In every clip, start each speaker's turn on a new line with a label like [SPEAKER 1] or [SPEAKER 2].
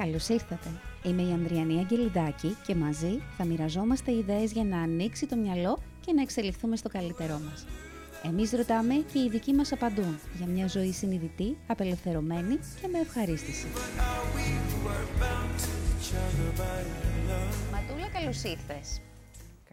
[SPEAKER 1] Καλώς ήρθατε. Είμαι η Ανδριανή Αγγελιδάκη και μαζί θα μοιραζόμαστε ιδέες για να ανοίξει το μυαλό και να εξελιχθούμε στο καλύτερό μας. Εμείς ρωτάμε και οι δικοί μας απαντούν για μια ζωή συνειδητή, απελευθερωμένη και με ευχαρίστηση. Ματούλα, καλώς ήρθες.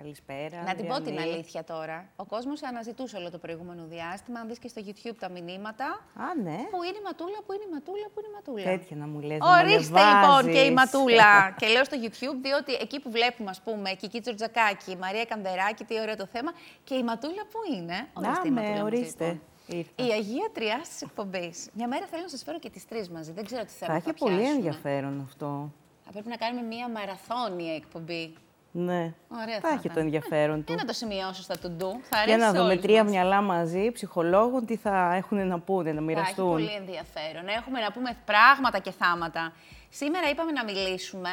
[SPEAKER 2] Καλησπέρα.
[SPEAKER 1] Να την πω την αλήθεια τώρα. Ο κόσμος αναζητούσε όλο το προηγούμενο διάστημα. Αν δεις και στο YouTube τα μηνύματα.
[SPEAKER 2] Α, ναι.
[SPEAKER 1] Πού είναι η ματούλα, πού είναι η ματούλα, πού είναι η ματούλα.
[SPEAKER 2] Τέτοια να μου λες,
[SPEAKER 1] Ορίστε λοιπόν και η ματούλα. και λέω στο YouTube, διότι εκεί που βλέπουμε, ας πούμε, Κική Τζορτζακάκη, η Μαρία Κανδεράκη, τι ωραίο το θέμα. Και η ματούλα που είναι;
[SPEAKER 2] Ορίστε,
[SPEAKER 1] Να, με,
[SPEAKER 2] ορίστε.
[SPEAKER 1] Λοιπόν. Η Αγία Τριάς της εκπομπής. Μια μέρα θέλω να σας φέρω και τις τρεις μαζί. Δεν ξέρω τι θέλω
[SPEAKER 2] θα, θα έχει πολύ ενδιαφέρον αυτό.
[SPEAKER 1] Θα πρέπει να κάνουμε μια μαραθώνια εκπομπή.
[SPEAKER 2] Ναι.
[SPEAKER 1] Ωραία,
[SPEAKER 2] θα, θα έχει το ενδιαφέρον του.
[SPEAKER 1] Για να το σημειώσω στα τουντού. Θα
[SPEAKER 2] Για να δούμε τρία
[SPEAKER 1] μας.
[SPEAKER 2] μυαλά μαζί, ψυχολόγων, τι θα έχουν να πούνε, να μοιραστούν.
[SPEAKER 1] Θα έχει πολύ ενδιαφέρον. Έχουμε να πούμε πράγματα και θάματα. Σήμερα είπαμε να μιλήσουμε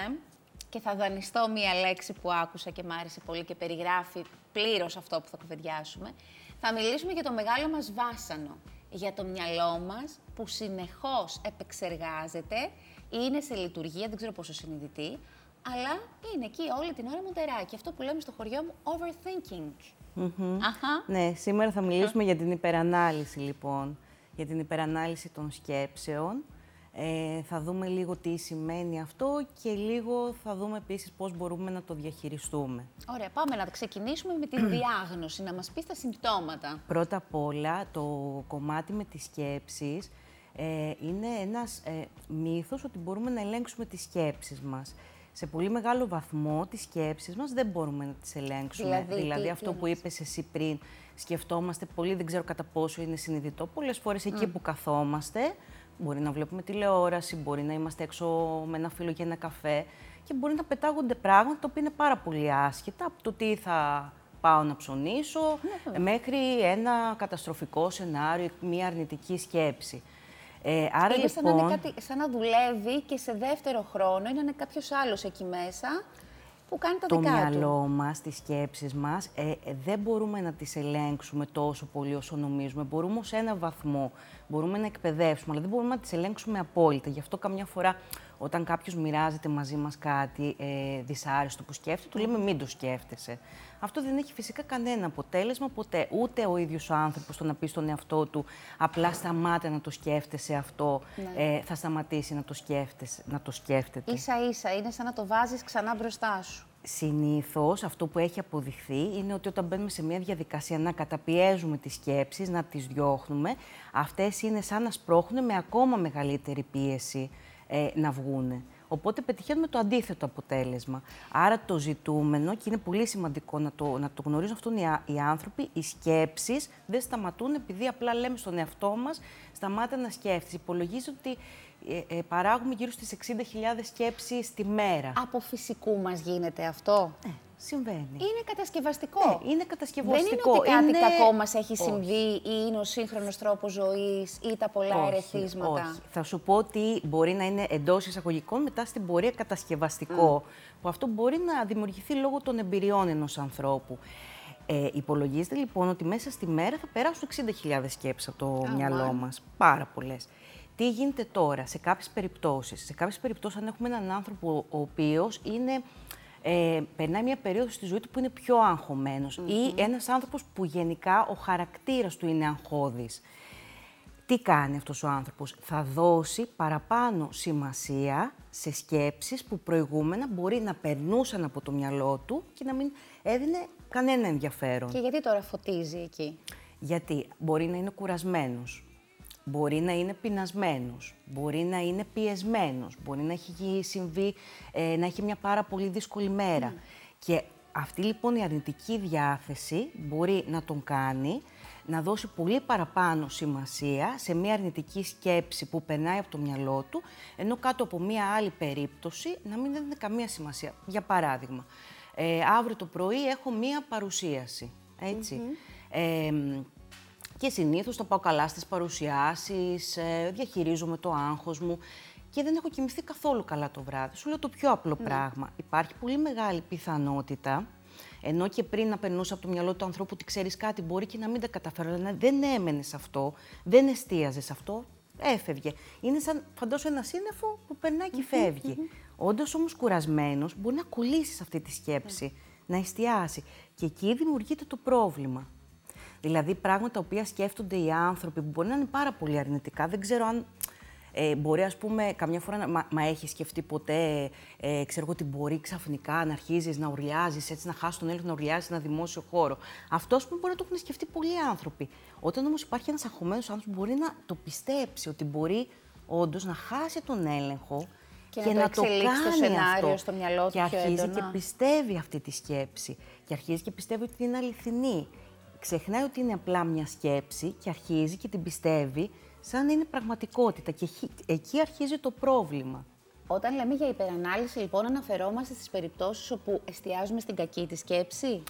[SPEAKER 1] και θα δανειστώ μία λέξη που άκουσα και μ' άρεσε πολύ και περιγράφει πλήρως αυτό που θα κουβεντιάσουμε. Θα μιλήσουμε για το μεγάλο μας βάσανο. Για το μυαλό μας που συνεχώς επεξεργάζεται, είναι σε λειτουργία, δεν ξέρω πόσο συνειδητή, αλλά είναι εκεί όλη την ώρα μοτεράκι. Αυτό που λέμε στο χωριό μου, overthinking.
[SPEAKER 2] Mm-hmm.
[SPEAKER 1] Αχα.
[SPEAKER 2] Ναι, σήμερα θα μιλήσουμε για την υπερανάλυση, λοιπόν. Για την υπερανάλυση των σκέψεων. Ε, θα δούμε λίγο τι σημαίνει αυτό και λίγο θα δούμε επίσης πώς μπορούμε να το διαχειριστούμε.
[SPEAKER 1] Ωραία, πάμε να ξεκινήσουμε με την διάγνωση, να μας πεις τα συμπτώματα.
[SPEAKER 2] Πρώτα απ' όλα, το κομμάτι με τις σκέψεις ε, είναι ένας ε, μύθος ότι μπορούμε να ελέγξουμε τις σκέψεις μας σε πολύ μεγάλο βαθμό τις σκέψεις μας δεν μπορούμε να τις ελέγξουμε.
[SPEAKER 1] Δηλαδή,
[SPEAKER 2] δηλαδή
[SPEAKER 1] τι,
[SPEAKER 2] αυτό
[SPEAKER 1] τι
[SPEAKER 2] που είπες εσύ πριν, σκεφτόμαστε πολύ, δεν ξέρω κατά πόσο είναι συνειδητό. Πολλές φορές εκεί που καθόμαστε, μπορεί να βλέπουμε τηλεόραση, μπορεί να είμαστε έξω με ένα φίλο για ένα καφέ και μπορεί να πετάγονται πράγματα τα οποία είναι πάρα πολύ άσχετα από το τι θα πάω να ψωνίσω,
[SPEAKER 1] Ναι,
[SPEAKER 2] μέχρι ένα καταστροφικό σενάριο, μια αρνητική σκέψη. Ε, άρα,
[SPEAKER 1] είναι
[SPEAKER 2] λοιπόν...
[SPEAKER 1] σαν, να είναι κάτι, σαν να δουλεύει και σε δεύτερο χρόνο ή να είναι κάποιος άλλος εκεί μέσα που κάνει τα
[SPEAKER 2] το
[SPEAKER 1] δικά
[SPEAKER 2] μυαλό
[SPEAKER 1] του.
[SPEAKER 2] μας, τις σκέψεις μας, ε, ε, δεν μπορούμε να τις ελέγξουμε τόσο πολύ όσο νομίζουμε. Μπορούμε σε ένα βαθμό, μπορούμε να εκπαιδεύσουμε, αλλά δεν μπορούμε να τις ελέγξουμε απόλυτα. Γι' αυτό καμιά φορά όταν κάποιος μοιράζεται μαζί μας κάτι ε, δυσάρεστο που σκέφτεται, του λέμε μην το σκέφτεσαι. Αυτό δεν έχει φυσικά κανένα αποτέλεσμα ποτέ. Ούτε ο ίδιος ο άνθρωπος το να πει στον εαυτό του απλά σταμάτα να το σκέφτεσαι αυτό,
[SPEAKER 1] Ναι.
[SPEAKER 2] ε, θα σταματήσει να το, σκέφτεσαι, να το σκέφτεται.
[SPEAKER 1] Ίσα ίσα είναι σαν να το βάζεις ξανά μπροστά σου.
[SPEAKER 2] Συνήθως αυτό που έχει αποδειχθεί είναι ότι όταν μπαίνουμε σε μια διαδικασία να καταπιέζουμε τις σκέψεις, να τις διώχνουμε, αυτές είναι σαν να σπρώχνουν με ακόμα μεγαλύτερη πίεση ε, να βγούνε. Οπότε πετυχαίνουμε το αντίθετο αποτέλεσμα. Άρα το ζητούμενο, και είναι πολύ σημαντικό να το, να το γνωρίζουν αυτόν οι, α- οι άνθρωποι, οι σκέψεις δεν σταματούν επειδή απλά λέμε στον εαυτό μας σταμάτα να σκέφτεσαι. Υπολογίζεις ότι ε, ε, παράγουμε γύρω στις 60.000 σκέψεις τη μέρα.
[SPEAKER 1] Από φυσικού μας γίνεται αυτό;
[SPEAKER 2] Ε, συμβαίνει.
[SPEAKER 1] Είναι κατασκευαστικό.
[SPEAKER 2] Ναι, είναι κατασκευαστικό.
[SPEAKER 1] Δεν είναι ότι κάτι
[SPEAKER 2] Είναι-
[SPEAKER 1] κακό μας έχει
[SPEAKER 2] Όχι.
[SPEAKER 1] συμβεί ή είναι ο σύγχρονος τρόπος ζωής ή τα πολλά
[SPEAKER 2] Όχι,
[SPEAKER 1] ερεθίσματα.
[SPEAKER 2] όχι. Θα σου πω ότι μπορεί να είναι εντός εισαγωγικών μετά στην πορεία κατασκευαστικό. Που αυτό μπορεί να δημιουργηθεί λόγω των εμπειριών ενός ανθρώπου. Ε, υπολογίζεται λοιπόν ότι μέσα στη μέρα θα περάσουν 60.000 σκέψεις από το μυαλό μας. Πάρα πολλές. Τι γίνεται τώρα σε κάποιες περιπτώσεις. Σε κάποιες περιπτώσεις αν έχουμε έναν άνθρωπο ο οποίος είναι, ε, περνάει μια περίοδος στη ζωή του που είναι πιο αγχωμενος ή ένας άνθρωπος που γενικά ο χαρακτήρας του είναι αγχώδης. Τι κάνει αυτός ο άνθρωπος; Θα δώσει παραπάνω σημασία σε σκέψεις που προηγούμενα μπορεί να περνούσαν από το μυαλό του και να μην έδινε κανένα ενδιαφέρον.
[SPEAKER 1] Και γιατί τώρα φωτίζει εκεί;
[SPEAKER 2] Γιατί μπορεί να είναι κουρασμένος, μπορεί να είναι πεινασμένος, μπορεί να είναι πιεσμένος, μπορεί να έχει συμβεί, ε, να έχει μια πάρα πολύ δύσκολη μέρα. Και αυτή λοιπόν η αρνητική διάθεση μπορεί να τον κάνει να δώσει πολύ παραπάνω σημασία σε μια αρνητική σκέψη που περνάει από το μυαλό του, ενώ κάτω από μια άλλη περίπτωση να μην δίνει καμία σημασία. Για παράδειγμα, ε, αύριο το πρωί έχω μία παρουσίαση, έτσι. Ε, και συνήθως θα πάω καλά στις παρουσιάσεις, ε, διαχειρίζομαι το άγχος μου και δεν έχω κοιμηθεί καθόλου καλά το βράδυ. Σου λέω το πιο απλό πράγμα. Υπάρχει πολύ μεγάλη πιθανότητα, ενώ και πριν να περνούσε από το μυαλό του ανθρώπου ότι ξέρεις κάτι, μπορεί και να μην τα καταφέρω, αλλά να δεν έμενες σε αυτό, δεν εστίαζες σε αυτό, έφευγε. Είναι σαν φαντάσου ένα σύννεφο που περνάει και φευγει Όντως όμως κουρασμένος μπορεί να κολλήσει αυτή τη σκέψη, να εστιάσει. Και εκεί δημιουργείται το πρόβλημα. Δηλαδή πράγματα τα οποία σκέφτονται οι άνθρωποι που μπορεί να είναι πάρα πολύ αρνητικά. Δεν ξέρω αν ε, μπορεί, ας πούμε, καμιά φορά να μα, μα έχεις σκεφτεί ποτέ, ε, ξέρω ότι μπορεί ξαφνικά να αρχίζεις να ουρλιάζεις, έτσι να χάσεις τον έλεγχο, να ουρλιάζεις σε ένα δημόσιο χώρο. Αυτό, που μπορεί να το έχουν σκεφτεί πολλοί άνθρωποι. Όταν όμως υπάρχει ένας αγχωμένος άνθρωπος, μπορεί να το πιστέψει ότι μπορεί όντως να χάσει τον έλεγχο
[SPEAKER 1] και, και να, να το, κάνει το σενάριο αυτό. στο μυαλό του
[SPEAKER 2] και αρχίζει και πιστεύει αυτή τη σκέψη. Και αρχίζει και πιστεύει ότι είναι αληθινή. Ξεχνάει ότι είναι απλά μια σκέψη και αρχίζει και την πιστεύει σαν να είναι πραγματικότητα. Και εκεί αρχίζει το πρόβλημα.
[SPEAKER 1] Όταν λέμε για υπερανάλυση, λοιπόν, αναφερόμαστε στις περιπτώσεις όπου εστιάζουμε στην κακή τη σκέψη;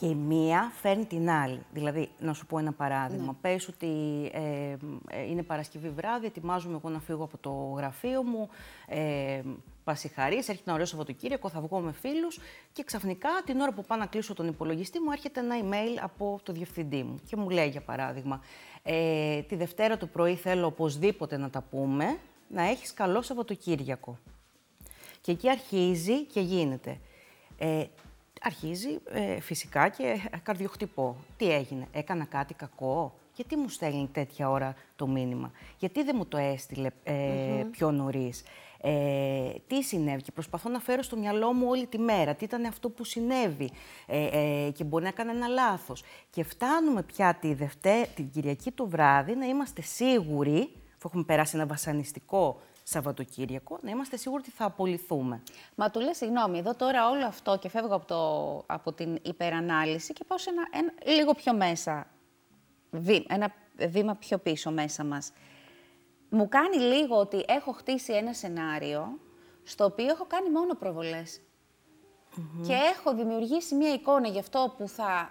[SPEAKER 2] Και η μία φέρνει την άλλη. Δηλαδή, να σου πω ένα παράδειγμα. Ναι. Πες ότι ε, ε είναι Παρασκευή βράδυ, ετοιμάζομαι εγώ να φύγω από το γραφείο μου, ε, πασιχαρής, έρχεται ένα ωραίο Σαββατοκύριακο, θα βγω με φίλους και ξαφνικά την ώρα που πάω να κλείσω τον υπολογιστή μου έρχεται ένα email από το διευθυντή μου και μου λέει για παράδειγμα ε, τη Δευτέρα το πρωί θέλω οπωσδήποτε να τα πούμε, να έχεις καλό Σαββατοκύριακο. Και εκεί αρχίζει και γίνεται. Ε, αρχίζει ε, φυσικά και καρδιοχτυπώ. Τι έγινε, έκανα κάτι κακό, γιατί μου στέλνει τέτοια ώρα το μήνυμα, γιατί δεν μου το έστειλε ε, πιο νωρίς; Ε, τι συνέβη; Και προσπαθώ να φέρω στο μυαλό μου όλη τη μέρα, τι ήταν αυτό που συνέβη; Ε, ε, και μπορεί να κάνω ένα λάθος. Και φτάνουμε πια τη Δευτέ, την Κυριακή το βράδυ να είμαστε σίγουροι, αφού έχουμε περάσει ένα βασανιστικό Σαββατοκύριακο, να είμαστε σίγουροι ότι θα απολυθούμε.
[SPEAKER 1] Μα του λέει, συγγνώμη, εδώ τώρα όλο αυτό και φεύγω από, το, από την υπερανάλυση και πάω σε ένα, ένα λίγο πιο μέσα, ένα βήμα πιο πίσω μέσα μας μου κάνει λίγο ότι έχω χτίσει ένα σενάριο στο οποίο έχω κάνει μόνο Και έχω δημιουργήσει μια εικόνα για αυτό που θα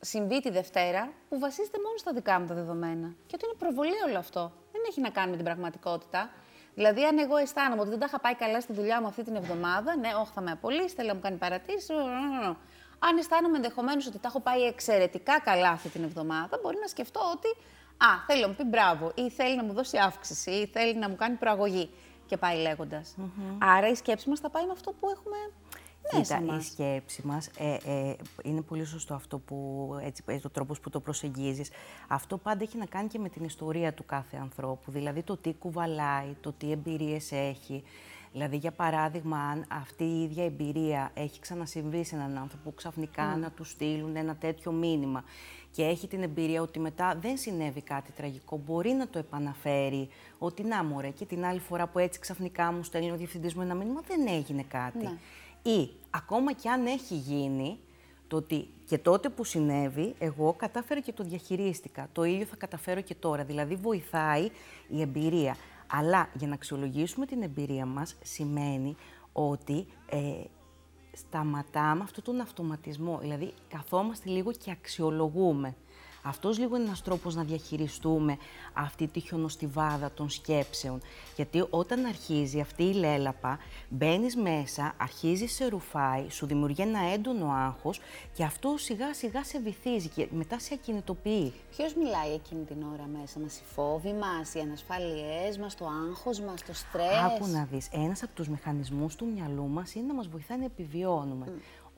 [SPEAKER 1] συμβεί τη Δευτέρα που βασίζεται μόνο στα δικά μου τα δεδομένα. Και ότι είναι προβολή όλο αυτό. Δεν έχει να κάνει με την πραγματικότητα. Δηλαδή, αν εγώ αισθάνομαι ότι δεν τα είχα πάει καλά στη δουλειά μου αυτή την εβδομάδα, ναι, όχι θα με απολύσει, θέλω να μου κάνει παρατήρηση. Αν αισθάνομαι ενδεχομένως ότι τα έχω πάει εξαιρετικά καλά αυτή την εβδομάδα, μπορεί να σκεφτώ ότι Α, θέλει να μου πει μπράβο, ή θέλει να μου δώσει αύξηση, ή θέλει να μου κάνει προαγωγή. Και πάει λέγοντας. Άρα η σκέψη μας θα πάει με αυτό που έχουμε μέσα
[SPEAKER 2] Κοίτα, μας. η σκέψη μας, ε, ε, είναι πολύ σωστό αυτό που, έτσι, ε, το τρόπος που το προσεγγίζεις. Αυτό πάντα έχει να κάνει και με την ιστορία του κάθε ανθρώπου, δηλαδή το τι κουβαλάει, το τι εμπειρίες έχει. Δηλαδή, για παράδειγμα, αν αυτή η ίδια εμπειρία έχει ξανασυμβεί σε έναν άνθρωπο, ξαφνικά mm. να του στείλουν ένα τέτοιο μήνυμα και έχει την εμπειρία ότι μετά δεν συνέβη κάτι τραγικό, μπορεί να το επαναφέρει. Ότι να μωρέ, και την άλλη φορά που έτσι ξαφνικά μου στέλνει ο διευθυντής μου ένα μήνυμα, δεν έγινε κάτι. Ναι. Ή ακόμα και αν έχει γίνει, το ότι και τότε που συνέβη, εγώ κατάφερα και το διαχειρίστηκα. Το ίδιο θα καταφέρω και τώρα. Δηλαδή, βοηθάει η εμπειρία. Αλλά για να αξιολογήσουμε την εμπειρία μας, σημαίνει ότι ε, σταματάμε αυτόν τον αυτοματισμό. Δηλαδή, καθόμαστε λίγο και αξιολογούμε. Αυτός λίγο είναι ένας τρόπος να διαχειριστούμε αυτή τη χιονοστιβάδα των σκέψεων. Γιατί όταν αρχίζει αυτή η λέλαπα, μπαίνεις μέσα, αρχίζεις σε ρουφάει, σου δημιουργεί ένα έντονο άγχος και αυτό σιγά σιγά σε βυθίζει και μετά σε ακινητοποιεί.
[SPEAKER 1] Ποιος μιλάει εκείνη την ώρα μέσα μας, οι φόβοι μας, οι ανασφάλειές μας, το άγχος μας, το στρες;
[SPEAKER 2] Άκου να δεις, ένας από τους μηχανισμούς του μυαλού μας είναι να μας βοηθάει να επιβιώνουμε.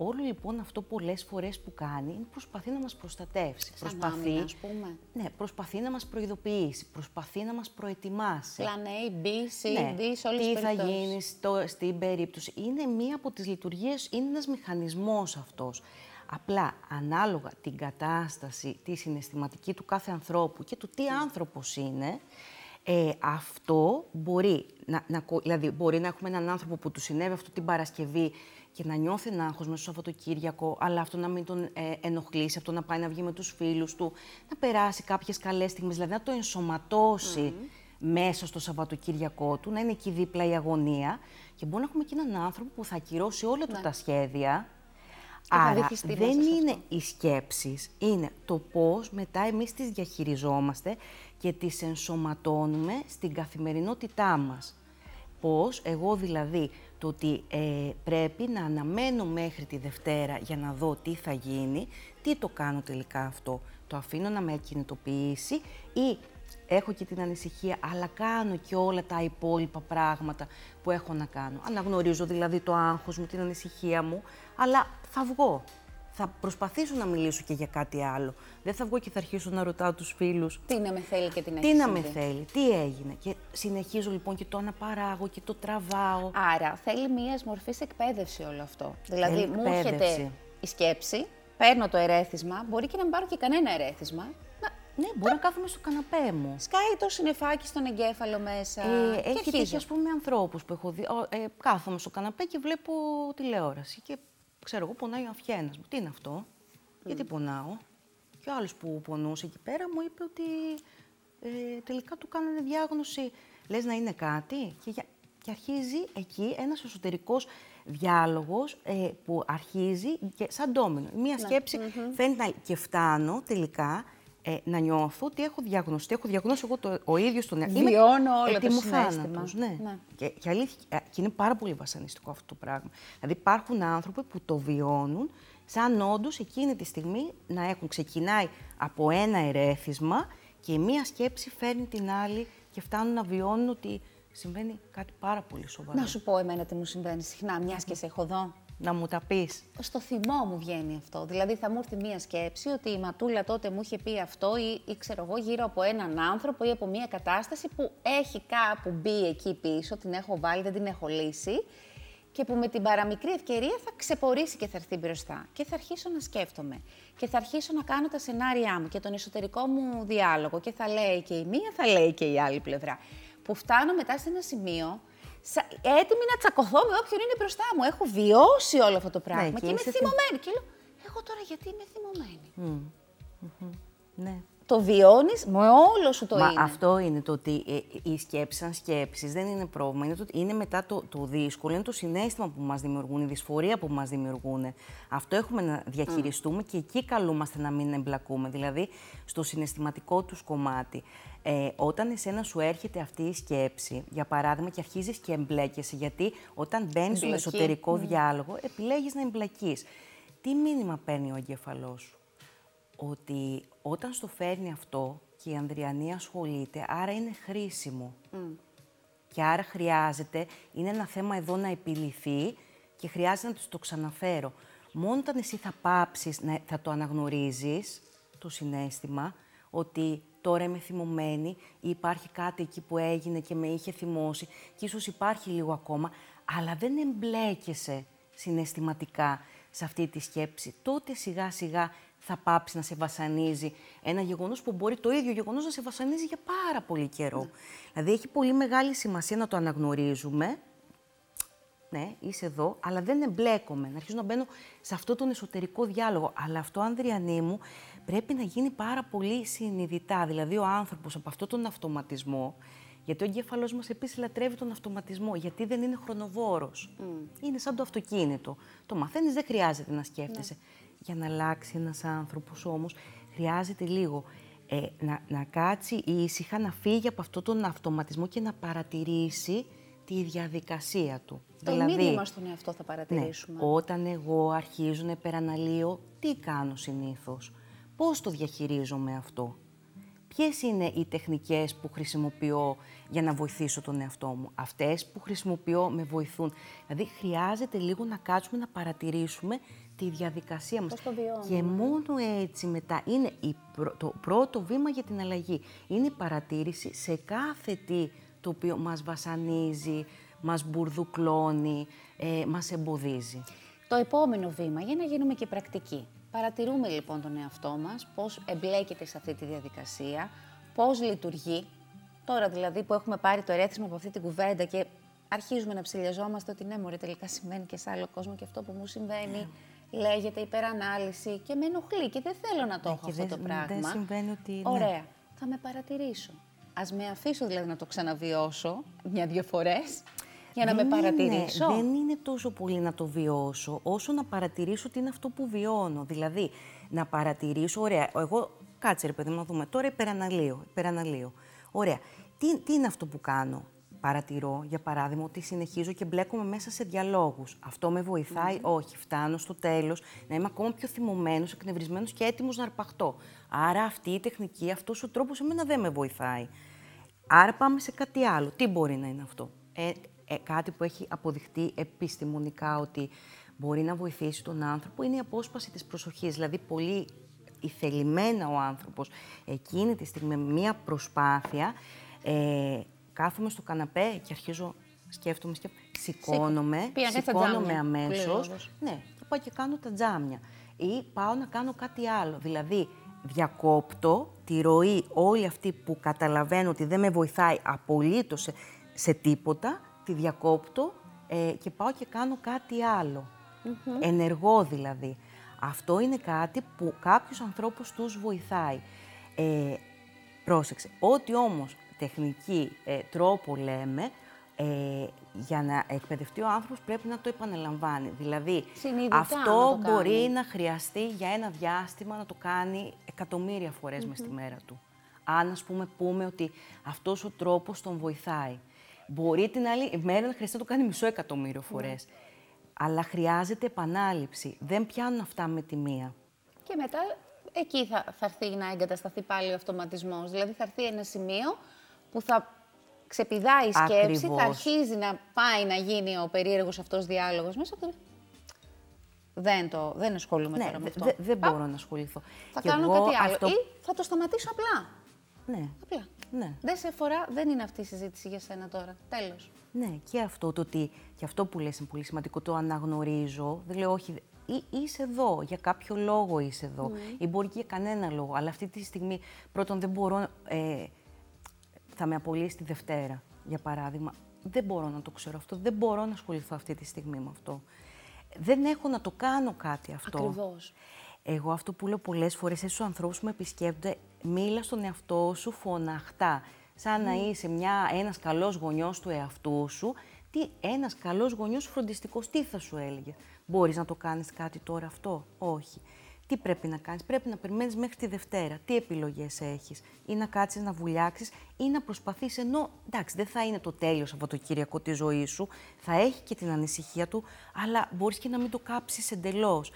[SPEAKER 2] Όλο λοιπόν αυτό πολλές φορές που κάνει είναι προσπαθεί να μας προστατεύσει.
[SPEAKER 1] Σαν προσπαθεί, ας πούμε.
[SPEAKER 2] Ναι, προσπαθεί να μας προειδοποιήσει, προσπαθεί να μας προετοιμάσει.
[SPEAKER 1] Πλαν A, B, C, ναι. D, σε όλες
[SPEAKER 2] Τις θα γίνει στο, στην περίπτωση. Είναι μία από τις λειτουργίες, είναι ένας μηχανισμός αυτός. Απλά ανάλογα την κατάσταση, τη συναισθηματική του κάθε ανθρώπου και του τι ναι. άνθρωπος είναι, ε, αυτό μπορεί να, να, δηλαδή μπορεί να έχουμε έναν άνθρωπο που του συνέβη αυτό την Παρασκευή και να νιώθει ένα άγχος μέσα στο Σαββατοκύριακο, αλλά αυτό να μην τον ε, ενοχλήσει, αυτό να πάει να βγει με τους φίλους του, να περάσει κάποιες καλές στιγμές, δηλαδή να το ενσωματώσει μέσα στο Σαββατοκύριακό του, να είναι εκεί δίπλα η αγωνία και μπορεί να έχουμε και έναν άνθρωπο που θα ακυρώσει όλα του ναι. τα σχέδια, Άρα δεν είναι οι σκέψεις, είναι το πώς μετά εμείς τις διαχειριζόμαστε και τις ενσωματώνουμε στην καθημερινότητά μας. Πώς εγώ δηλαδή το ότι ε, πρέπει να αναμένω μέχρι τη Δευτέρα για να δω τι θα γίνει, τι το κάνω τελικά αυτό. Το αφήνω να με κινητοποιήσει ή έχω και την ανησυχία, αλλά κάνω και όλα τα υπόλοιπα πράγματα που έχω να κάνω. Αναγνωρίζω δηλαδή το άγχος μου, την ανησυχία μου, αλλά θα βγω. Θα προσπαθήσω να μιλήσω και για κάτι άλλο. Δεν θα βγω και θα αρχίσω να ρωτάω τους φίλους.
[SPEAKER 1] Τι να με θέλει και την
[SPEAKER 2] Τι να με θέλει, τι έγινε. Και συνεχίζω λοιπόν και το αναπαράγω και το τραβάω.
[SPEAKER 1] Άρα θέλει μία μορφής εκπαίδευση όλο αυτό. Δηλαδή
[SPEAKER 2] Θέλει
[SPEAKER 1] μου έρχεται
[SPEAKER 2] εκπαίδευση.
[SPEAKER 1] η σκέψη, παίρνω το ερέθισμα, μπορεί και να μην πάρω και κανένα ερέθισμα. Να
[SPEAKER 2] Ναι, μπορώ να κάθομαι στο καναπέ μου.
[SPEAKER 1] σκάει το συννεφάκι στον εγκέφαλο μέσα.
[SPEAKER 2] Ε,
[SPEAKER 1] και
[SPEAKER 2] έχει
[SPEAKER 1] αρχίζω.
[SPEAKER 2] τύχει, ας πούμε, ανθρώπους που έχω δει. ο, Ε, κάθομαι στο καναπέ και βλέπω τηλεόραση και ξέρω εγώ πονάει ο αυχένας μου. Τι είναι αυτό, γιατί πονάω; Και ο άλλος που πονούσε εκεί πέρα μου είπε ότι ε, τελικά του κάνανε διάγνωση. Λες να είναι κάτι; Και, για- και αρχίζει εκεί ένας εσωτερικός διάλογος ε, που αρχίζει και σαν ντόμινο.
[SPEAKER 1] Ναι.
[SPEAKER 2] Μία σκέψη φαίνεται να... και φτάνω τελικά ε, να νιώθω ότι έχω διαγνωστεί. Έχω διαγνώσει εγώ το, ο ίδιος τον εαυτό. Είμαι
[SPEAKER 1] Βιώνω όλο το
[SPEAKER 2] έτοιμο
[SPEAKER 1] συναίσθημα.
[SPEAKER 2] θάνατος, ναι.
[SPEAKER 1] Ναι.
[SPEAKER 2] Και, και αλήθεια, ε, και είναι πάρα πολύ βασανιστικό αυτό το πράγμα. Δηλαδή υπάρχουν άνθρωποι που το βιώνουν σαν όντως εκείνη τη στιγμή να έχουν ξεκινάει από ένα ερέθισμα και η μία σκέψη φέρνει την άλλη και φτάνουν να βιώνουν ότι συμβαίνει κάτι πάρα πολύ σοβαρό.
[SPEAKER 1] Να σου πω εμένα τι μου συμβαίνει συχνά, μιας και σε έχω εδώ.
[SPEAKER 2] Να μου τα πεις.
[SPEAKER 1] Στο θυμό μου βγαίνει αυτό. Δηλαδή θα μου έρθει μία σκέψη ότι η Ματούλα τότε μου είχε πει αυτό ή, ή ξέρω εγώ γύρω από έναν άνθρωπο ή από μία κατάσταση που έχει κάπου μπει εκεί πίσω, την έχω βάλει, δεν την έχω λύσει και που με την παραμικρή ευκαιρία θα ξεπορήσει και θα έρθει μπροστά. Και θα αρχίσω να σκέφτομαι και θα αρχίσω να κάνω τα σενάρια μου και τον εσωτερικό μου διάλογο και θα λέει και η μία, θα λέει και η άλλη πλευρά. Που φτάνω μετά σε ένα σημείο σα- έτοιμη να τσακωθώ με όποιον είναι μπροστά μου. Έχω βιώσει όλο αυτό το πράγμα
[SPEAKER 2] Ναι, και
[SPEAKER 1] και είμαι
[SPEAKER 2] είσαι θυ-
[SPEAKER 1] θυμωμένη. Και λέω, εγώ τώρα γιατί είμαι θυμωμένη;
[SPEAKER 2] Ναι.
[SPEAKER 1] Το βιώνεις με όλο σου το
[SPEAKER 2] Μα
[SPEAKER 1] είναι.
[SPEAKER 2] αυτό είναι το ότι ε, οι σκέψει σαν σκέψει δεν είναι πρόβλημα. Είναι, το, ότι είναι μετά το, το δύσκολο, είναι το συνέστημα που μας δημιουργούν, η δυσφορία που μας δημιουργούν. Αυτό έχουμε να διαχειριστούμε και εκεί καλούμαστε να μην εμπλακούμε. Δηλαδή, στο συναισθηματικό τους κομμάτι. Ε, όταν εσένα σου έρχεται αυτή η σκέψη, για παράδειγμα, και αρχίζεις και εμπλέκεσαι, γιατί όταν μπαίνει στον
[SPEAKER 1] Εμπλοκή.
[SPEAKER 2] εσωτερικό διάλογο, επιλέγεις να εμπλακεί. Τι μήνυμα παίρνει ο εγκέφαλός σου; Ότι όταν στο φέρνει αυτό και η Ανδριανή ασχολείται, άρα είναι χρήσιμο. Και άρα χρειάζεται, είναι ένα θέμα εδώ να επιληθεί και χρειάζεται να τους το ξαναφέρω. Μόνο όταν εσύ θα πάψεις, να, θα το αναγνωρίζεις, το συνέστημα, ότι τώρα είμαι θυμωμένη ή υπάρχει κάτι εκεί που έγινε και με είχε θυμώσει και ίσως υπάρχει λίγο ακόμα, αλλά δεν εμπλέκεσαι συναισθηματικά σε αυτή τη σκέψη, τότε σιγά σιγά θα πάψει να σε βασανίζει ένα γεγονός που μπορεί το ίδιο γεγονός να σε βασανίζει για πάρα πολύ καιρό. Δηλαδή έχει πολύ μεγάλη σημασία να το αναγνωρίζουμε, ναι, είσαι εδώ, αλλά δεν εμπλέκομαι. Να αρχίσω να μπαίνω σε αυτό τον εσωτερικό διάλογο. Αλλά αυτό, Ανδριανή μου, πρέπει να γίνει πάρα πολύ συνειδητά. Δηλαδή, ο άνθρωπος από αυτόν τον αυτοματισμό, γιατί ο εγκέφαλός μας επίσης λατρεύει τον αυτοματισμό, γιατί δεν είναι χρονοβόρος. Είναι σαν το αυτοκίνητο. Το μαθαίνεις, δεν χρειάζεται να σκέφτεσαι. Για να αλλάξει ένας άνθρωπος όμως, χρειάζεται λίγο ε, να, να κάτσει ήσυχα, να φύγει από αυτόν τον αυτοματισμό και να παρατηρήσει τη διαδικασία του.
[SPEAKER 1] Το μήνυμα στον εαυτό θα παρατηρήσουμε.
[SPEAKER 2] Ναι, όταν εγώ αρχίζω να υπεραναλύω, τι κάνω συνήθως, πώς το διαχειρίζομαι αυτό; Ποιες είναι οι τεχνικές που χρησιμοποιώ για να βοηθήσω τον εαυτό μου; Αυτές που χρησιμοποιώ με βοηθούν. Δηλαδή, χρειάζεται λίγο να κάτσουμε να παρατηρήσουμε τη διαδικασία μας.
[SPEAKER 1] Πώς το βιώνουμε.
[SPEAKER 2] Και μόνο έτσι μετά είναι η πρω- το πρώτο βήμα για την αλλαγή. Είναι η παρατήρηση σε κάθε τι το οποίο μας βασανίζει, μας μπουρδουκλώνει, ε, μας εμποδίζει.
[SPEAKER 1] Το επόμενο βήμα, για να γίνουμε και πρακτικοί. Παρατηρούμε λοιπόν τον εαυτό μας, πώς εμπλέκεται σε αυτή τη διαδικασία, πώς λειτουργεί. Τώρα δηλαδή που έχουμε πάρει το ερέθισμα από αυτή την κουβέντα και αρχίζουμε να ψηλιαζόμαστε ότι ναι μωρέ τελικά συμβαίνει και σε άλλο κόσμο και αυτό που μου συμβαίνει λέγεται υπερανάλυση και με ενοχλεί και δεν θέλω να το έχω
[SPEAKER 2] και
[SPEAKER 1] αυτό
[SPEAKER 2] δεν-
[SPEAKER 1] το πράγμα.
[SPEAKER 2] δεν συμβαίνει ότι- ναι.
[SPEAKER 1] Ωραία. Θα με παρατηρήσω. Ας με αφήσω δηλαδή να το ξαναβιώσω μια-δυο φορές για να με
[SPEAKER 2] Δεν
[SPEAKER 1] παρατηρήσω.
[SPEAKER 2] Είναι, δεν είναι τόσο πολύ να το βιώσω, όσο να παρατηρήσω τι είναι αυτό που βιώνω. Δηλαδή, να παρατηρήσω, ωραία, εγώ, κάτσε ρε παιδί μου, να δούμε, τώρα υπεραναλύω, υπεραναλύω. Ωραία, τι, τι είναι αυτό που κάνω, παρατηρώ, για παράδειγμα, ότι συνεχίζω και μπλέκομαι μέσα σε διαλόγους. Αυτό με βοηθάει, όχι. Φτάνω στο τέλος να είμαι ακόμα πιο θυμωμένος, εκνευρισμένος και έτοιμος να αρπαχτώ. Άρα αυτή η τεχνική, αυτός ο τρόπος εμένα δεν με βοηθάει. Άρα πάμε σε κάτι άλλο. Τι μπορεί να είναι αυτό; Ε, ε, κάτι που έχει αποδειχτεί επιστημονικά ότι μπορεί να βοηθήσει τον άνθρωπο είναι η απόσπαση της προσοχής. Δηλαδή, πολύ ηθελημένα ο άνθρωπος εκείνη τη στιγμή με μία προσπάθεια ε, κάθομαι στο καναπέ και αρχίζω, σκέφτομαι, σκέφτομαι, σηκώνομαι, σηκώνομαι αμέσως. Ναι, και πάω και κάνω τα τζάμια. Ή πάω να κάνω κάτι άλλο. Δηλαδή, διακόπτω τη ροή όλη αυτή που καταλαβαίνω ότι δεν με βοηθάει απολύτως σε, τίποτα, τη διακόπτω ε, και πάω και κάνω κάτι Ενεργό δηλαδή. Αυτό είναι κάτι που κάποιους ανθρώπους τους βοηθάει. Ε, πρόσεξε. Ό,τι όμως τεχνική ε, τρόπο λέμε, ε, για να εκπαιδευτεί ο άνθρωπος πρέπει να το επαναλαμβάνει. Δηλαδή, αυτό μπορεί να χρειαστεί για ένα διάστημα να το κάνει εκατομμύρια φορές mm στη μέρα του. Αν, ας πούμε, πούμε ότι αυτός ο τρόπος τον βοηθάει. Μπορεί την άλλη μέρα να χρειαστεί να το κάνει μισό εκατομμύριο ναι. φορές. Αλλά χρειάζεται επανάληψη. Δεν πιάνουν αυτά με τη μία.
[SPEAKER 1] Και μετά εκεί θα, θα έρθει να εγκατασταθεί πάλι ο αυτοματισμός. Δηλαδή θα έρθει ένα σημείο που θα ξεπηδάει η σκέψη, θα αρχίζει να πάει να γίνει ο περίεργος αυτός διάλογος μέσα από δεν, το, δεν ασχολούμαι ναι, τώρα με αυτό.
[SPEAKER 2] Δεν μπορώ να ασχοληθώ.
[SPEAKER 1] Θα κάνω κάτι άλλο. Αυτό... Ή θα το σταματήσω απλά.
[SPEAKER 2] Ναι.
[SPEAKER 1] Απλά.
[SPEAKER 2] Ναι.
[SPEAKER 1] Δεν σε φορά, δεν είναι αυτή η συζήτηση για σένα τώρα. Τέλος.
[SPEAKER 2] Ναι, και αυτό το ότι, και αυτό που λες είναι πολύ σημαντικό, το αναγνωρίζω. Δεν λέω όχι, ή, είσαι εδώ, για κάποιο λόγο είσαι εδώ. Mm. Ή μπορεί και για κανένα λόγο. Αλλά αυτή τη στιγμή, πρώτον, δεν μπορώ ε, θα με απολύσει τη Δευτέρα, για παράδειγμα. Δεν μπορώ να το ξέρω αυτό, δεν μπορώ να ασχοληθώ αυτή τη στιγμή με αυτό. Δεν έχω να το κάνω κάτι αυτό.
[SPEAKER 1] Ακριβώς.
[SPEAKER 2] Εγώ αυτό που λέω πολλές φορές στους ανθρώπους που με επισκέπτονται, μίλα στον εαυτό σου φωναχτά. Σαν να είσαι μια, ένας καλός γονιός του εαυτού σου. Τι, ένας καλός γονιός φροντιστικός, τι θα σου έλεγε; Μπορείς να το κάνεις κάτι τώρα αυτό; Όχι τι πρέπει να κάνεις; Πρέπει να περιμένεις μέχρι τη Δευτέρα. Τι επιλογές έχεις; Ή να κάτσεις να βουλιάξεις ή να προσπαθείς ενώ, εντάξει, δεν θα είναι το τέλειο Σαββατοκύριακο της ζωής σου, θα έχει και την ανησυχία του, αλλά μπορείς και να μην το κάψεις εντελώς.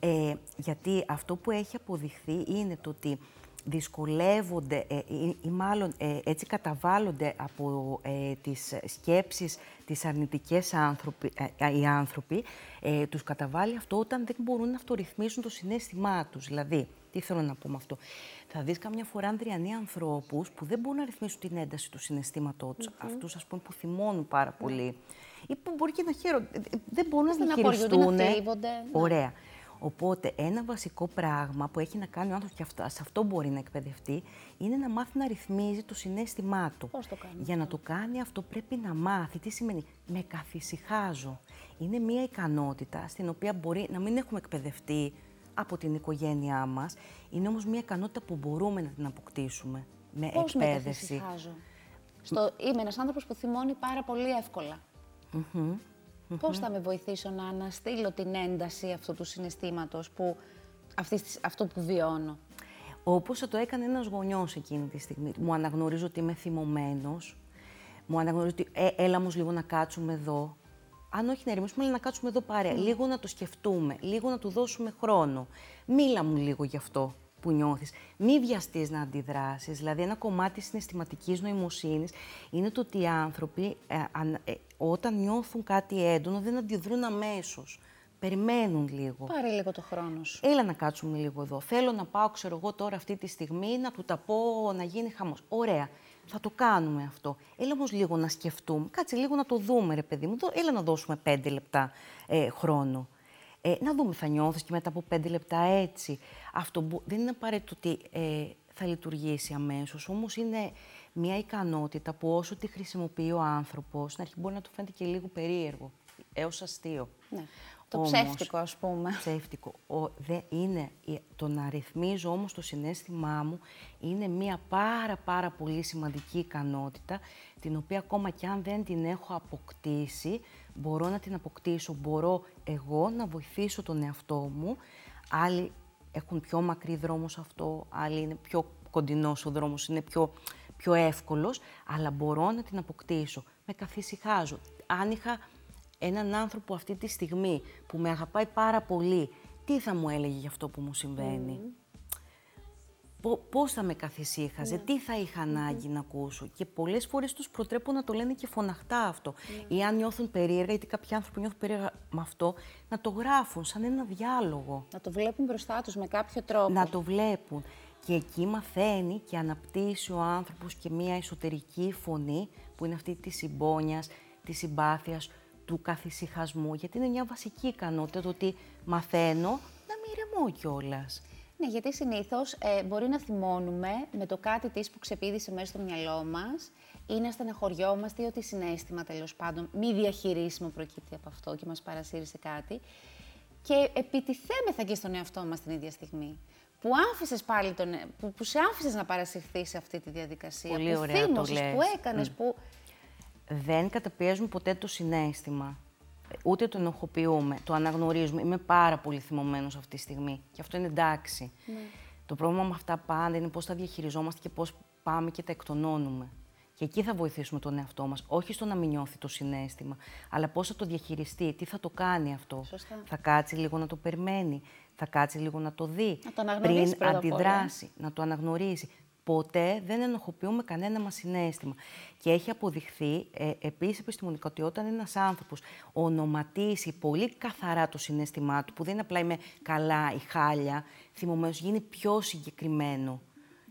[SPEAKER 2] Ε, γιατί αυτό που έχει αποδειχθεί είναι το ότι δυσκολεύονται ε, ή, μάλλον ε, έτσι καταβάλλονται από ε, τις σκέψεις τις αρνητικές άνθρωποι, οι άνθρωποι, τους καταβάλει αυτό όταν δεν μπορούν να αυτορυθμίσουν το συνέστημά τους. Δηλαδή, τι θέλω να πω με αυτό; Θα δεις καμιά φορά ανδριανοί ανθρώπους που δεν μπορούν να ρυθμίσουν την ένταση του συναισθήματός τους. Mm-hmm. Αυτούς, ας πούμε, που θυμώνουν πάρα πολύ. Mm. Ή που μπορεί και να χαίρονται. Δεν μπορούν να διαχειριστούν. Να Ωραία. Οπότε, ένα βασικό πράγμα που έχει να κάνει ο άνθρωπος και αυτό, σε αυτό μπορεί να εκπαιδευτεί, είναι να μάθει να ρυθμίζει το συνέστημά του.
[SPEAKER 1] Πώς το κάνει.
[SPEAKER 2] Για να το κάνει αυτό, πρέπει να μάθει. Τι σημαίνει, με καθησυχάζω. Είναι μια ικανότητα στην οποία μπορεί να μην έχουμε εκπαιδευτεί από την οικογένειά μας. Είναι όμως μια ικανότητα που μπορούμε να την αποκτήσουμε με
[SPEAKER 1] Πώς
[SPEAKER 2] εκπαίδευση.
[SPEAKER 1] Με Στο... Είμαι ένας άνθρωπος που θυμώνει πάρα πολύ εύκολα. Mm-hmm. Πώς θα με βοηθήσω να αναστείλω την ένταση αυτού του συναισθήματος, που, αυτό που βιώνω;
[SPEAKER 2] Όπως θα το έκανε ένας γονιός εκείνη τη στιγμή. Μου αναγνωρίζω ότι είμαι θυμωμένος. Μου αναγνωρίζω ότι ε, έλα όμως λίγο να κάτσουμε εδώ. Αν όχι να ηρεμήσουμε, αλλά να κάτσουμε εδώ παρέα. Λίγο να το σκεφτούμε, λίγο να του δώσουμε χρόνο. Μίλα μου λίγο γι' αυτό που νιώθεις. Μη βιαστείς να αντιδράσεις. Δηλαδή, ένα κομμάτι συναισθηματικής νοημοσύνης είναι το ότι οι άνθρωποι ε, ε, όταν νιώθουν κάτι έντονο δεν αντιδρούν αμέσως. Περιμένουν λίγο.
[SPEAKER 1] Πάρε λίγο το χρόνο σου.
[SPEAKER 2] Έλα να κάτσουμε λίγο εδώ. Θέλω να πάω, ξέρω εγώ, τώρα αυτή τη στιγμή να του τα πω να γίνει χαμός. Ωραία. Θα το κάνουμε αυτό. Έλα όμως λίγο να σκεφτούμε. Κάτσε λίγο να το δούμε, ρε παιδί μου. Έλα να δώσουμε πέντε λεπτά ε, χρόνο. Ε, να δούμε, θα νιώθεις και μετά από πέντε λεπτά έτσι. Αυτό που, δεν είναι απαραίτητο ότι ε, θα λειτουργήσει αμέσως, όμως είναι μια ικανότητα που όσο τη χρησιμοποιεί ο άνθρωπος, στην αρχή μπορεί να του φαίνεται και λίγο περίεργο, έως αστείο.
[SPEAKER 1] Ναι. Το όμως, ψεύτικο, ας πούμε.
[SPEAKER 2] Ψεύτικο. Ο, δε, είναι, το να ρυθμίζω όμως το συνέστημά μου είναι μια πάρα πάρα πολύ σημαντική ικανότητα, την οποία ακόμα και αν δεν την έχω αποκτήσει, μπορώ να την αποκτήσω, μπορώ εγώ να βοηθήσω τον εαυτό μου. Άλλοι έχουν πιο μακρύ δρόμο σε αυτό, άλλοι είναι πιο κοντινός ο δρόμος, είναι πιο πιο εύκολος, αλλά μπορώ να την αποκτήσω. Με καθησυχάζω. Αν είχα έναν άνθρωπο αυτή τη στιγμή που με αγαπάει πάρα πολύ, τι θα μου έλεγε για αυτό που μου συμβαίνει; Mm. Πώς θα με καθησύχαζε, ναι. τι θα είχα ανάγκη να ακούσω; Και πολλές φορές τους προτρέπω να το λένε και φωναχτά αυτό. Ναι. Ή αν νιώθουν περίεργα, γιατί κάποιοι άνθρωποι νιώθουν περίεργα με αυτό, να το γράφουν σαν ένα διάλογο.
[SPEAKER 1] Να το βλέπουν μπροστά τους με κάποιο τρόπο.
[SPEAKER 2] Να το βλέπουν. Και εκεί μαθαίνει και αναπτύσσει ο άνθρωπος και μία εσωτερική φωνή, που είναι αυτή της συμπόνιας, της συμπάθειας, του καθησυχασμού, γιατί είναι μια βασική ικανότητα το ότι μαθαίνω να μη κιόλας.
[SPEAKER 1] Ναι, γιατί συνήθως ε, μπορεί να θυμώνουμε με το κάτι της που ξεπίδησε μέσα στο μυαλό μας ή να στεναχωριόμαστε ή ότι συνέστημα τέλος πάντων μη διαχειρίσιμο προκύπτει από αυτό και μας παρασύρει σε κάτι. Και επιτιθέμεθα και στον εαυτό μας την ίδια στιγμή. Που, άφησες πάλι τον, ε, που, που σε άφησες να παρασυρθείς σε αυτή τη διαδικασία.
[SPEAKER 2] Πολύ
[SPEAKER 1] που
[SPEAKER 2] ωραία το λες.
[SPEAKER 1] που έκανες, που
[SPEAKER 2] δεν καταπιέζουμε ποτέ το συνέστημα. Ούτε το ενοχοποιούμε, το αναγνωρίζουμε. Είμαι πάρα πολύ θυμωμένος αυτή τη στιγμή και αυτό είναι εντάξει. Ναι. Το πρόβλημα με αυτά πάντα είναι πώς τα διαχειριζόμαστε και πώς πάμε και τα εκτονώνουμε. Και εκεί θα βοηθήσουμε τον εαυτό μας, όχι στο να μην νιώθει το συνέστημα, αλλά πώς θα το διαχειριστεί, τι θα το κάνει αυτό.
[SPEAKER 1] Σωστά.
[SPEAKER 2] Θα κάτσει λίγο να το περιμένει, θα κάτσει λίγο να το δει,
[SPEAKER 1] να το
[SPEAKER 2] πριν αντιδράσει, να το αναγνωρίσει ποτέ δεν ενοχοποιούμε κανένα μας συνέστημα. Και έχει αποδειχθεί ε, επίσης επιστημονικά ότι όταν ένας άνθρωπος ονοματίσει πολύ καθαρά το συνέστημά του, που δεν είναι απλά είμαι καλά ή χάλια, θυμωμένος, γίνει πιο συγκεκριμένο.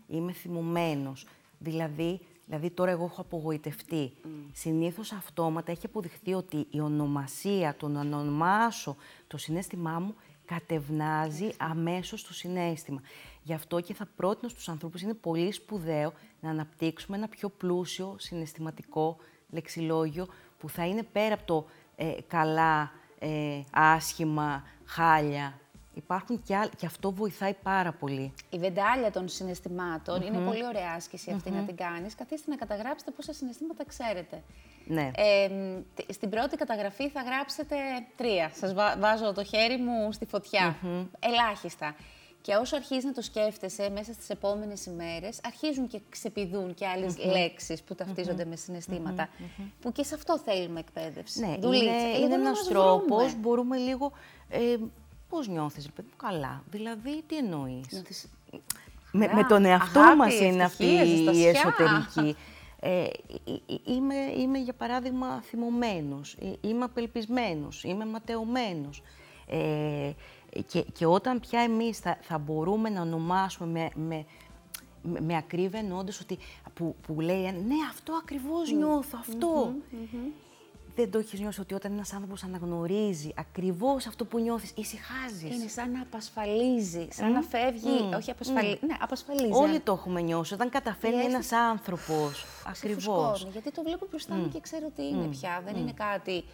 [SPEAKER 2] Είμαι θυμωμένος. Δηλαδή, δηλαδή τώρα εγώ έχω απογοητευτεί. Mm. Συνήθως αυτόματα έχει αποδειχθεί ότι η ονομασία, το να ονομάσω το συνέστημά μου, κατευνάζει αμέσως το συνέστημα. Γι' αυτό και θα πρότεινα στους ανθρώπους, είναι πολύ σπουδαίο να αναπτύξουμε ένα πιο πλούσιο συναισθηματικό λεξιλόγιο που θα είναι πέρα από το ε, καλά, ε, άσχημα, χάλια. Υπάρχουν και, άλλ... και αυτό βοηθάει πάρα πολύ.
[SPEAKER 1] Η βεντάλια των συναισθηματων είναι πολύ ωραία άσκηση να την κάνεις. Καθίστε να καταγράψετε πόσα συναισθήματα ξέρετε.
[SPEAKER 2] Ναι.
[SPEAKER 1] Ε, στην πρώτη καταγραφή θα γράψετε τρία. Σας βάζω το χέρι μου στη φωτιά. Ελάχιστα. Και όσο αρχίζεις να το σκέφτεσαι μέσα στις επόμενες ημέρες, αρχίζουν και ξεπηδούν και άλλες mm λέξεις που ταυτίζονται με συναισθήματα. Που και σε αυτό θέλουμε εκπαίδευση.
[SPEAKER 2] Ναι, είναι, είναι ένας τρόπος, μπορούμε λίγο... Ε, πώς νιώθεις, ρε παιδί μου, καλά. Δηλαδή, τι εννοείς; Με, με τον εαυτό Αγάπη, μας είναι αυτή η εσωτερική. Ε, είμαι, είμαι, για παράδειγμα, θυμωμένος, ε, είμαι απελπισμένος, είμαι ματαιωμένος. Ε, και, και όταν πια εμείς θα, θα μπορούμε να ονομάσουμε με, με, με ακρίβεια εννοώντας ότι που, που λέει ναι αυτό ακριβώς νιώθω, αυτό. Δεν το έχεις νιώσει ότι όταν ένας άνθρωπος αναγνωρίζει ακριβώς αυτό που νιώθεις, ησυχάζεις.
[SPEAKER 1] Είναι σαν να απασφαλίζει, σαν να φεύγει. Όχι απασφαλίζει. Ναι, απασφαλίζει.
[SPEAKER 2] Όλοι το έχουμε νιώσει. Όταν καταφέρνει ένας άνθρωπος. Ακριβώς.
[SPEAKER 1] Γιατί το βλέπω μπροστά μου και ξέρω τι είναι πια. Δεν είναι κάτι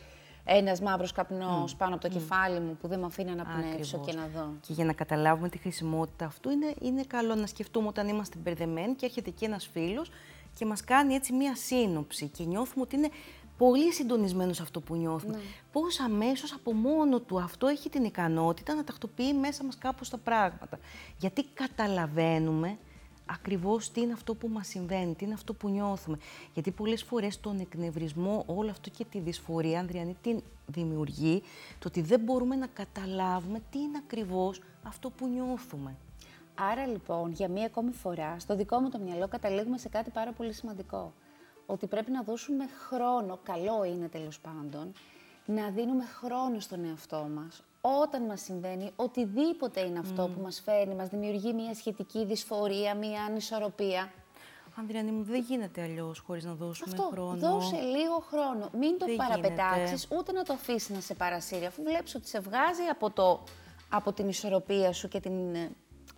[SPEAKER 1] ένας μαύρος καπνός πάνω από το κεφάλι μου που δεν με αφήνει να πνεύσω και να δω.
[SPEAKER 2] Και για να καταλάβουμε τη χρησιμότητα αυτού, είναι, είναι καλό να σκεφτούμε όταν είμαστε μπερδεμένοι και έρχεται εκεί ένας φίλος και μας κάνει έτσι μία σύνοψη και νιώθουμε ότι είναι πολύ συντονισμένος αυτό που νιώθουμε. Ναι. Πώς αμέσως από μόνο του αυτό έχει την ικανότητα να τακτοποιεί μέσα μας κάπως τα πράγματα. Γιατί καταλαβαίνουμε ακριβώς τι είναι αυτό που μας συμβαίνει, τι είναι αυτό που νιώθουμε. Γιατί πολλές φορές τον εκνευρισμό, όλο αυτό και τη δυσφορία, Ανδριανή, τι δημιουργεί, το ότι δεν μπορούμε να καταλάβουμε τι είναι ακριβώς αυτό που νιώθουμε.
[SPEAKER 1] Άρα λοιπόν, για μία ακόμη φορά, στο δικό μου το μυαλό καταλήγουμε σε κάτι πάρα πολύ σημαντικό. Ότι πρέπει να δώσουμε χρόνο, καλό είναι τέλος πάντων, να δίνουμε χρόνο στον εαυτό μας, όταν μας συμβαίνει οτιδήποτε είναι αυτό που μας φέρνει, μας δημιουργεί μια σχετική δυσφορία, μια ανισορροπία.
[SPEAKER 2] Ανδριανή μου, δεν γίνεται αλλιώς χωρίς να δώσουμε
[SPEAKER 1] αυτό,
[SPEAKER 2] χρόνο.
[SPEAKER 1] Δώσε λίγο χρόνο. Μην το παραπετάξεις, ούτε να το αφήσεις να σε παρασύρει. Αφού βλέπεις ότι σε βγάζει από, το, από την ισορροπία σου και την, ε,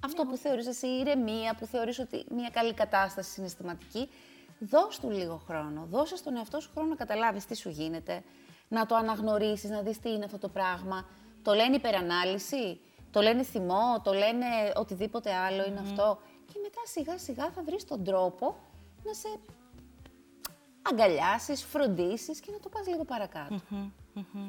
[SPEAKER 1] αυτό ναι, που θεωρείς εσύ ηρεμία, που θεωρείς ότι μια καλή κατάσταση συναισθηματική, δώσ' του λίγο χρόνο. Δώσε στον εαυτό σου χρόνο να καταλάβεις τι σου γίνεται, να το αναγνωρίσεις, να δεις τι είναι αυτό το πράγμα. Το λένε υπερανάλυση, το λένε θυμό, το λένε οτιδήποτε άλλο είναι αυτό. Και μετά σιγά σιγά θα βρεις τον τρόπο να σε αγκαλιάσεις, φροντίσεις και να το πας λίγο παρακάτω.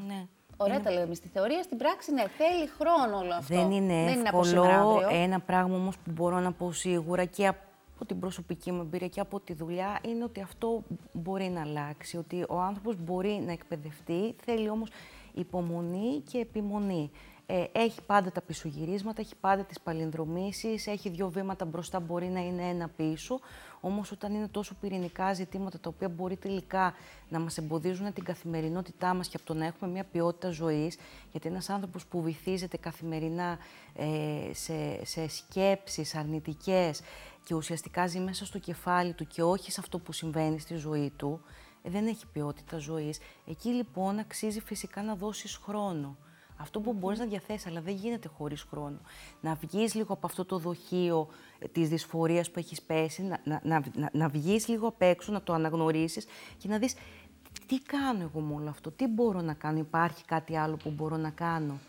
[SPEAKER 2] ναι.
[SPEAKER 1] Ωραία είναι... τα λέμε στη θεωρία, στην πράξη ναι, θέλει χρόνο όλο αυτό.
[SPEAKER 2] Δεν είναι Δεν εύκολο. Είναι ένα πράγμα όμως που μπορώ να πω σίγουρα και από την προσωπική μου εμπειρία και από τη δουλειά είναι ότι αυτό μπορεί να αλλάξει, ότι ο άνθρωπος μπορεί να εκπαιδευτεί, θέλει όμως υπομονή και επιμονή. Ε, έχει πάντα τα πισωγυρίσματα, έχει πάντα τις παλινδρομήσεις, έχει δύο βήματα μπροστά, μπορεί να είναι ένα πίσω. Όμως όταν είναι τόσο πυρηνικά ζητήματα τα οποία μπορεί τελικά να μας εμποδίζουν την καθημερινότητά μας και από το να έχουμε μια ποιότητα ζωής, γιατί ένας άνθρωπος που βυθίζεται καθημερινά ε, σε, σε σκέψεις αρνητικές και ουσιαστικά ζει μέσα στο κεφάλι του και όχι σε αυτό που συμβαίνει στη ζωή του, ε, δεν έχει ποιότητα ζωής. Εκεί λοιπόν αξίζει φυσικά να δώσεις χρόνο αυτό που μπορείς να διαθέσεις, αλλά δεν γίνεται χωρίς χρόνο. Να βγεις λίγο από αυτό το δοχείο ε, της δυσφορίας που έχεις πέσει, να, να, να, να βγεις λίγο απ' έξω, να το αναγνωρίσεις και να δεις τι κάνω εγώ με όλο αυτό, τι μπορώ να κάνω, υπάρχει κάτι άλλο που μπορώ να κάνω.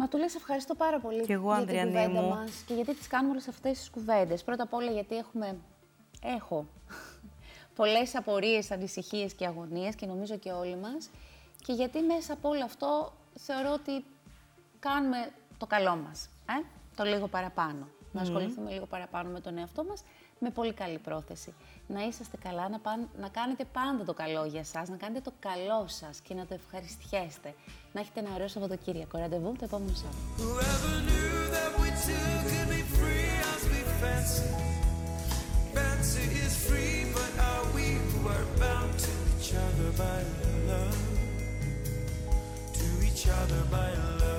[SPEAKER 1] Μα του λες ευχαριστώ πάρα πολύ
[SPEAKER 2] και εγώ,
[SPEAKER 1] για την κουβέντα
[SPEAKER 2] μου.
[SPEAKER 1] μας και γιατί τις κάνουμε όλες αυτές τις κουβέντες. Πρώτα απ' όλα γιατί έχουμε, έχω πολλές απορίες, ανησυχίες και αγωνίες και νομίζω και όλοι μας και γιατί μέσα από όλο αυτό θεωρώ ότι κάνουμε το καλό μας, ε; το λίγο παραπάνω. Να ασχοληθούμε λίγο παραπάνω με τον εαυτό μας, με πολύ καλή πρόθεση. Να είσαστε καλά, να, να κάνετε πάντα το καλό για σας, να κάνετε το καλό σας και να το ευχαριστιέστε. Να έχετε ένα ωραίο Σαββατοκύριακο. Ραντεβού το επόμενο Σάββατο. each other by